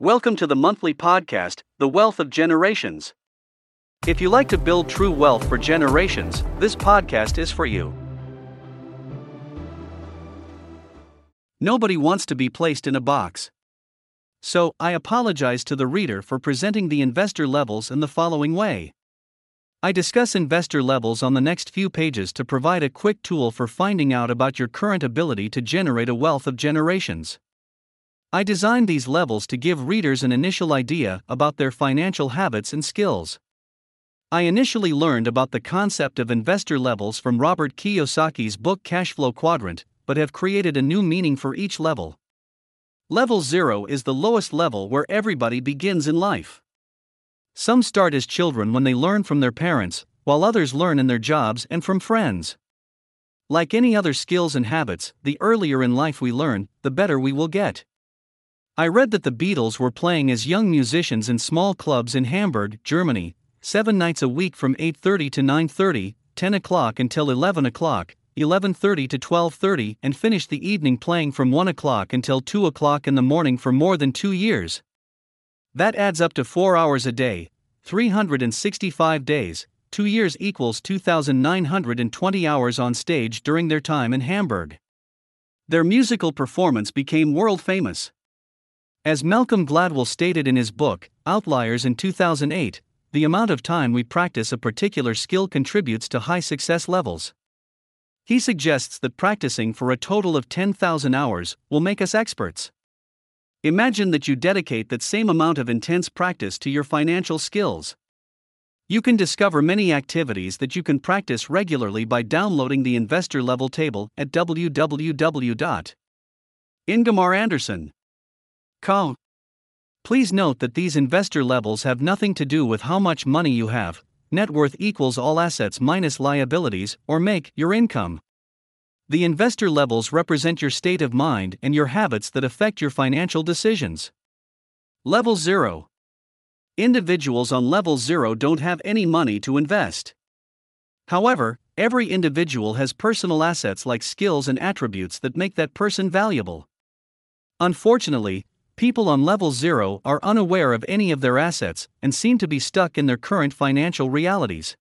Welcome to the monthly podcast, The Wealth of Generations. If you like to build true wealth for generations, this podcast is for you. Nobody wants to be placed in a box. So, I apologize to the reader for presenting the investor levels in the following way. I discuss investor levels on the next few pages to provide a quick tool for finding out about your current ability to generate a wealth of generations. I designed these levels to give readers an initial idea about their financial habits and skills. I initially learned about the concept of investor levels from Robert Kiyosaki's book Cashflow Quadrant, but have created a new meaning for each level. Level 0 is the lowest level where everybody begins in life. Some start as children when they learn from their parents, while others learn in their jobs and from friends. Like any other skills and habits, the earlier in life we learn, the better we will get. I read that the Beatles were playing as young musicians in small clubs in Hamburg, Germany, 7 nights a week from 8:30 to 9:30, 10 o'clock until 11 o'clock, 11:30 to 12:30 and finished the evening playing from 1 o'clock until 2 o'clock in the morning for more than 2 years. That adds up to 4 hours a day, 365 days. 2 years equals 2920 hours on stage during their time in Hamburg. Their musical performance became world famous. As Malcolm Gladwell stated in his book, Outliers in 2008, the amount of time we practice a particular skill contributes to high success levels. He suggests that practicing for a total of 10,000 hours will make us experts. Imagine that you dedicate that same amount of intense practice to your financial skills. You can discover many activities that you can practice regularly by downloading the investor level table at www.ingemarranderson.com. Please note that these investor levels have nothing to do with how much money you have, net worth equals all assets minus liabilities, or make your income. The investor levels represent your state of mind and your habits that affect your financial decisions. Level 0 Individuals on level 0 don't have any money to invest. However, every individual has personal assets like skills and attributes that make that person valuable. Unfortunately, people on level 0 are unaware of any of their assets and seem to be stuck in their current financial realities.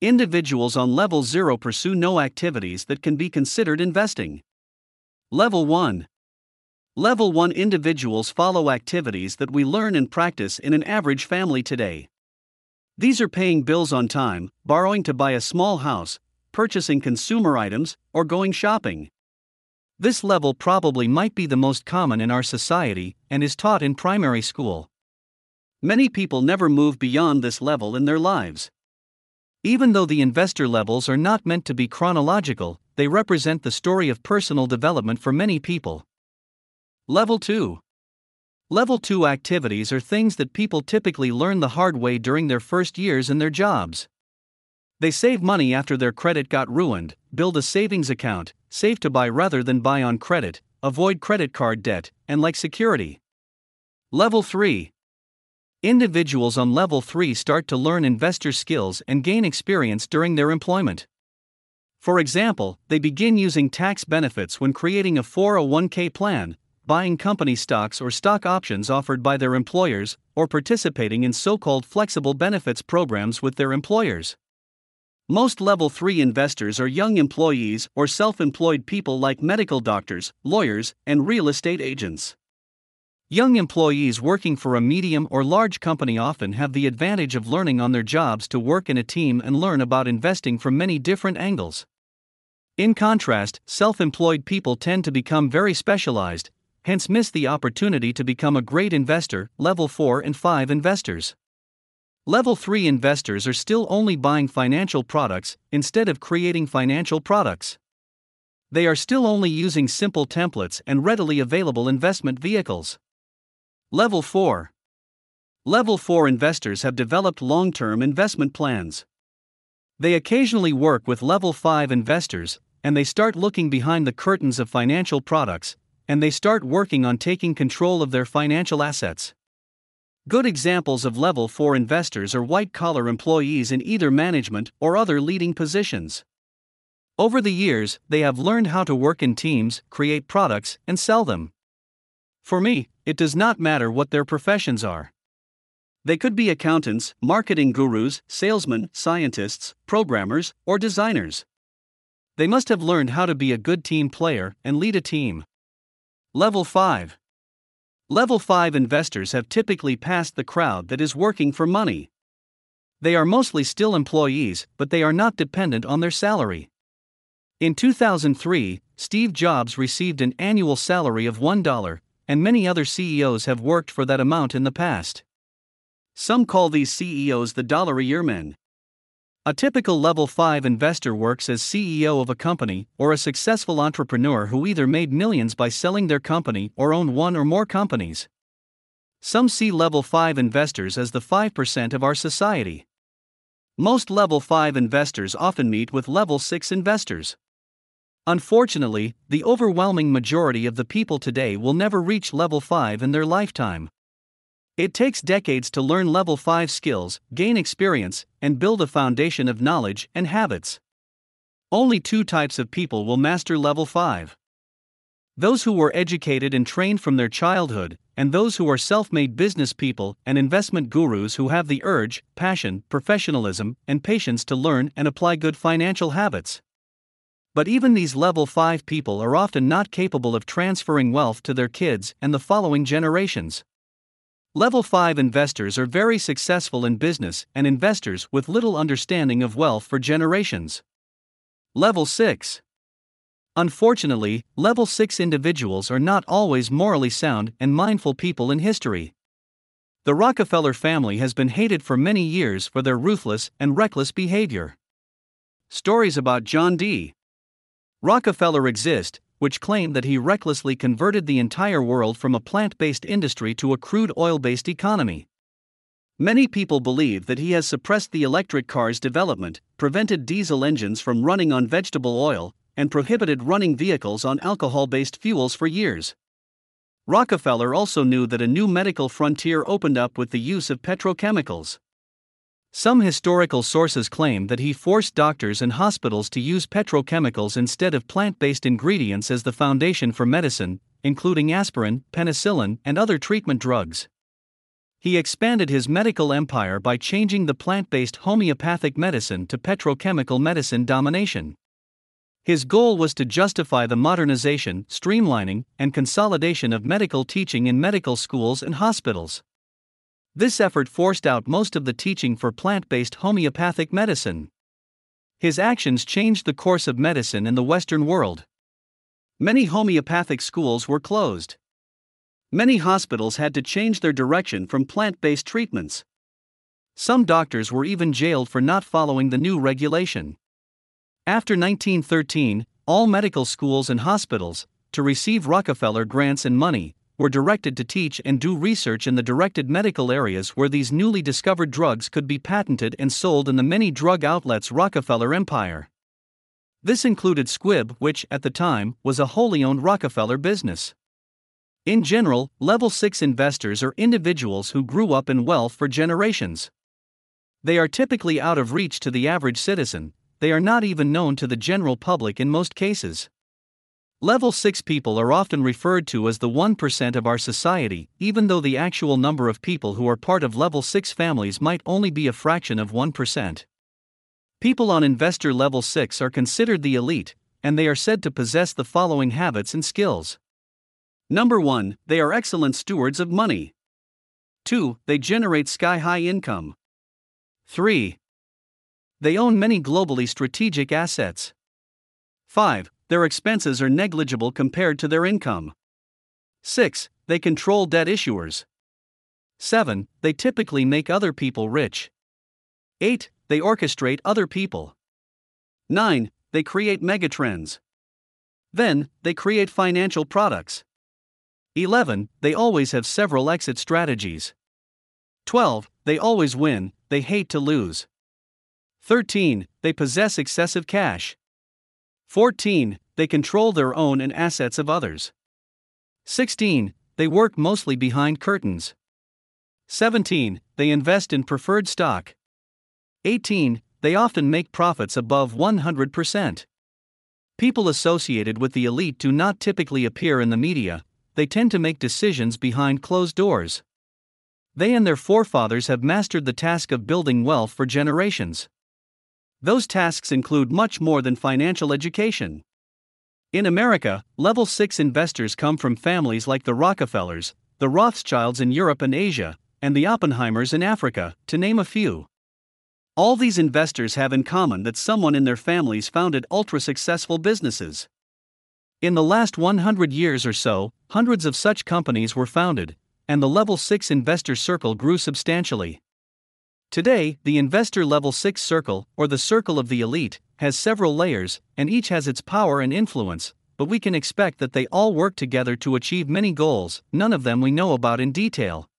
Individuals on level 0 pursue no activities that can be considered investing. Level 1 Level 1 individuals follow activities that we learn and practice in an average family today. These are paying bills on time, borrowing to buy a small house, purchasing consumer items, or going shopping. This level probably might be the most common in our society and is taught in primary school. Many people never move beyond this level in their lives. Even though the investor levels are not meant to be chronological, they represent the story of personal development for many people. Level 2 Level 2 activities are things that people typically learn the hard way during their first years in their jobs. They save money after their credit got ruined, build a savings account, save to buy rather than buy on credit, avoid credit card debt, and like security. Level 3 Individuals on level 3 start to learn investor skills and gain experience during their employment. For example, they begin using tax benefits when creating a 401k plan, buying company stocks or stock options offered by their employers, or participating in so called flexible benefits programs with their employers. Most level 3 investors are young employees or self employed people like medical doctors, lawyers, and real estate agents. Young employees working for a medium or large company often have the advantage of learning on their jobs to work in a team and learn about investing from many different angles. In contrast, self employed people tend to become very specialized, hence, miss the opportunity to become a great investor, level 4 and 5 investors. Level 3 investors are still only buying financial products instead of creating financial products. They are still only using simple templates and readily available investment vehicles. Level 4 Level 4 investors have developed long term investment plans. They occasionally work with Level 5 investors, and they start looking behind the curtains of financial products, and they start working on taking control of their financial assets. Good examples of level 4 investors are white collar employees in either management or other leading positions. Over the years, they have learned how to work in teams, create products, and sell them. For me, it does not matter what their professions are. They could be accountants, marketing gurus, salesmen, scientists, programmers, or designers. They must have learned how to be a good team player and lead a team. Level 5 Level 5 investors have typically passed the crowd that is working for money. They are mostly still employees, but they are not dependent on their salary. In 2003, Steve Jobs received an annual salary of $1, and many other CEOs have worked for that amount in the past. Some call these CEOs the dollar a year men. A typical level 5 investor works as CEO of a company or a successful entrepreneur who either made millions by selling their company or own one or more companies. Some see level 5 investors as the 5% of our society. Most level 5 investors often meet with level 6 investors. Unfortunately, the overwhelming majority of the people today will never reach level 5 in their lifetime. It takes decades to learn level 5 skills, gain experience, and build a foundation of knowledge and habits. Only two types of people will master level 5 those who were educated and trained from their childhood, and those who are self made business people and investment gurus who have the urge, passion, professionalism, and patience to learn and apply good financial habits. But even these level 5 people are often not capable of transferring wealth to their kids and the following generations. Level 5 investors are very successful in business and investors with little understanding of wealth for generations. Level 6 Unfortunately, level 6 individuals are not always morally sound and mindful people in history. The Rockefeller family has been hated for many years for their ruthless and reckless behavior. Stories about John D. Rockefeller exist, which claim that he recklessly converted the entire world from a plant based industry to a crude oil based economy. Many people believe that he has suppressed the electric car's development, prevented diesel engines from running on vegetable oil, and prohibited running vehicles on alcohol based fuels for years. Rockefeller also knew that a new medical frontier opened up with the use of petrochemicals. Some historical sources claim that he forced doctors and hospitals to use petrochemicals instead of plant based ingredients as the foundation for medicine, including aspirin, penicillin, and other treatment drugs. He expanded his medical empire by changing the plant based homeopathic medicine to petrochemical medicine domination. His goal was to justify the modernization, streamlining, and consolidation of medical teaching in medical schools and hospitals. This effort forced out most of the teaching for plant based homeopathic medicine. His actions changed the course of medicine in the Western world. Many homeopathic schools were closed. Many hospitals had to change their direction from plant based treatments. Some doctors were even jailed for not following the new regulation. After 1913, all medical schools and hospitals, to receive Rockefeller grants and money, were directed to teach and do research in the directed medical areas where these newly discovered drugs could be patented and sold in the many drug outlets Rockefeller empire. This included Squibb, which, at the time, was a wholly owned Rockefeller business. In general, level 6 investors are individuals who grew up in wealth for generations. They are typically out of reach to the average citizen, they are not even known to the general public in most cases. Level 6 people are often referred to as the 1% of our society, even though the actual number of people who are part of level 6 families might only be a fraction of 1%. People on investor level 6 are considered the elite, and they are said to possess the following habits and skills. Number 1, they are excellent stewards of money. 2, they generate sky high income. 3. They own many globally strategic assets. 5 their expenses are negligible compared to their income. 6. They control debt issuers. 7. They typically make other people rich. 8. They orchestrate other people. 9. They create megatrends. Then, they create financial products. 11. They always have several exit strategies. 12. They always win, they hate to lose. 13. They possess excessive cash. 14. They control their own and assets of others. 16. They work mostly behind curtains. 17. They invest in preferred stock. 18. They often make profits above 100%. People associated with the elite do not typically appear in the media, they tend to make decisions behind closed doors. They and their forefathers have mastered the task of building wealth for generations. Those tasks include much more than financial education. In America, level 6 investors come from families like the Rockefellers, the Rothschilds in Europe and Asia, and the Oppenheimers in Africa, to name a few. All these investors have in common that someone in their families founded ultra successful businesses. In the last 100 years or so, hundreds of such companies were founded, and the level 6 investor circle grew substantially. Today, the investor level 6 circle, or the circle of the elite, has several layers, and each has its power and influence, but we can expect that they all work together to achieve many goals, none of them we know about in detail.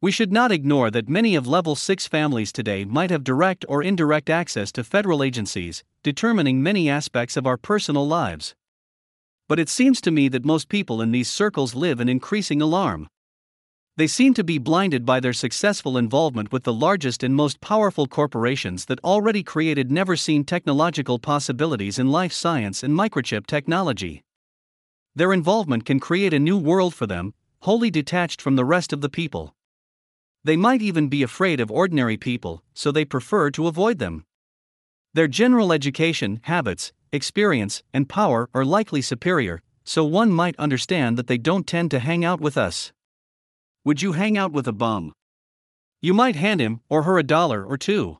We should not ignore that many of level 6 families today might have direct or indirect access to federal agencies, determining many aspects of our personal lives. But it seems to me that most people in these circles live in increasing alarm. They seem to be blinded by their successful involvement with the largest and most powerful corporations that already created never seen technological possibilities in life science and microchip technology. Their involvement can create a new world for them, wholly detached from the rest of the people. They might even be afraid of ordinary people, so they prefer to avoid them. Their general education, habits, experience, and power are likely superior, so one might understand that they don't tend to hang out with us. Would you hang out with a bum? You might hand him or her a dollar or two.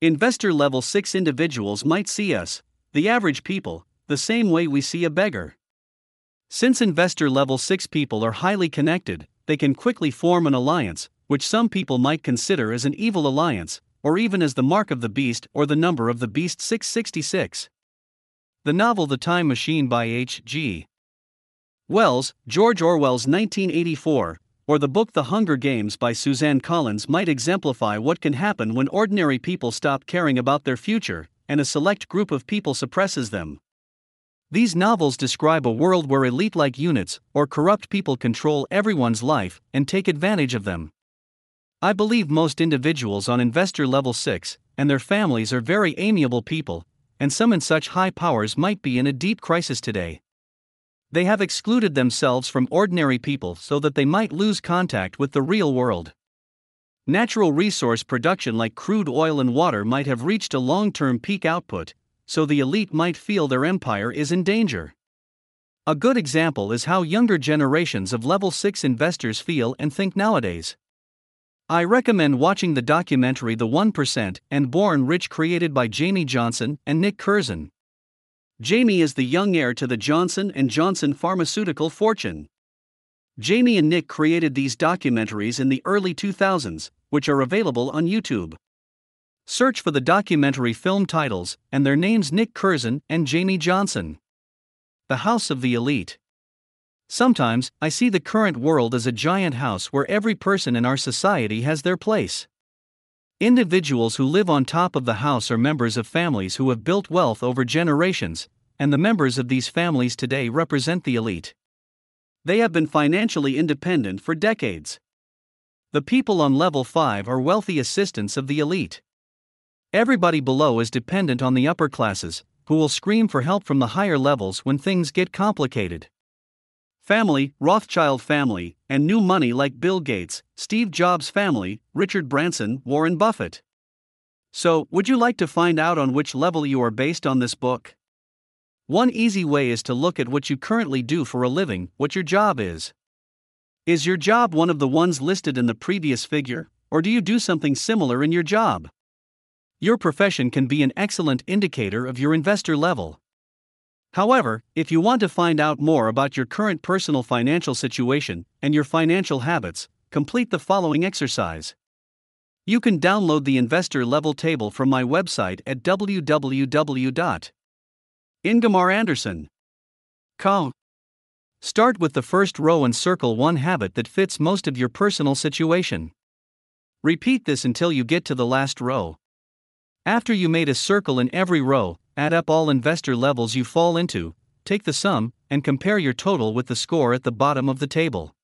Investor level 6 individuals might see us, the average people, the same way we see a beggar. Since investor level 6 people are highly connected, they can quickly form an alliance, which some people might consider as an evil alliance, or even as the mark of the beast or the number of the beast 666. The novel The Time Machine by H.G. Wells, George Orwell's 1984, or the book The Hunger Games by Suzanne Collins might exemplify what can happen when ordinary people stop caring about their future, and a select group of people suppresses them. These novels describe a world where elite like units or corrupt people control everyone's life and take advantage of them. I believe most individuals on investor level 6 and their families are very amiable people, and some in such high powers might be in a deep crisis today. They have excluded themselves from ordinary people so that they might lose contact with the real world. Natural resource production like crude oil and water might have reached a long term peak output, so the elite might feel their empire is in danger. A good example is how younger generations of level 6 investors feel and think nowadays. I recommend watching the documentary The 1% and Born Rich created by Jamie Johnson and Nick Kurzon. Jamie is the young heir to the Johnson & Johnson pharmaceutical fortune. Jamie and Nick created these documentaries in the early 2000s, which are available on YouTube. Search for the documentary film titles and their names Nick Kurzon and Jamie Johnson. The House of the Elite. Sometimes, I see the current world as a giant house where every person in our society has their place. Individuals who live on top of the house are members of families who have built wealth over generations, and the members of these families today represent the elite. They have been financially independent for decades. The people on level 5 are wealthy assistants of the elite. Everybody below is dependent on the upper classes, who will scream for help from the higher levels when things get complicated. Family, Rothschild family, and new money like Bill Gates, Steve Jobs family, Richard Branson, Warren Buffett. So, would you like to find out on which level you are based on this book? One easy way is to look at what you currently do for a living, what your job is. Is your job one of the ones listed in the previous figure, or do you do something similar in your job? Your profession can be an excellent indicator of your investor level. However, if you want to find out more about your current personal financial situation and your financial habits, complete the following exercise. You can download the investor level table from my website at www.ingamaranderson.com. Start with the first row and circle one habit that fits most of your personal situation. Repeat this until you get to the last row. After you made a circle in every row, Add up all investor levels you fall into, take the sum, and compare your total with the score at the bottom of the table.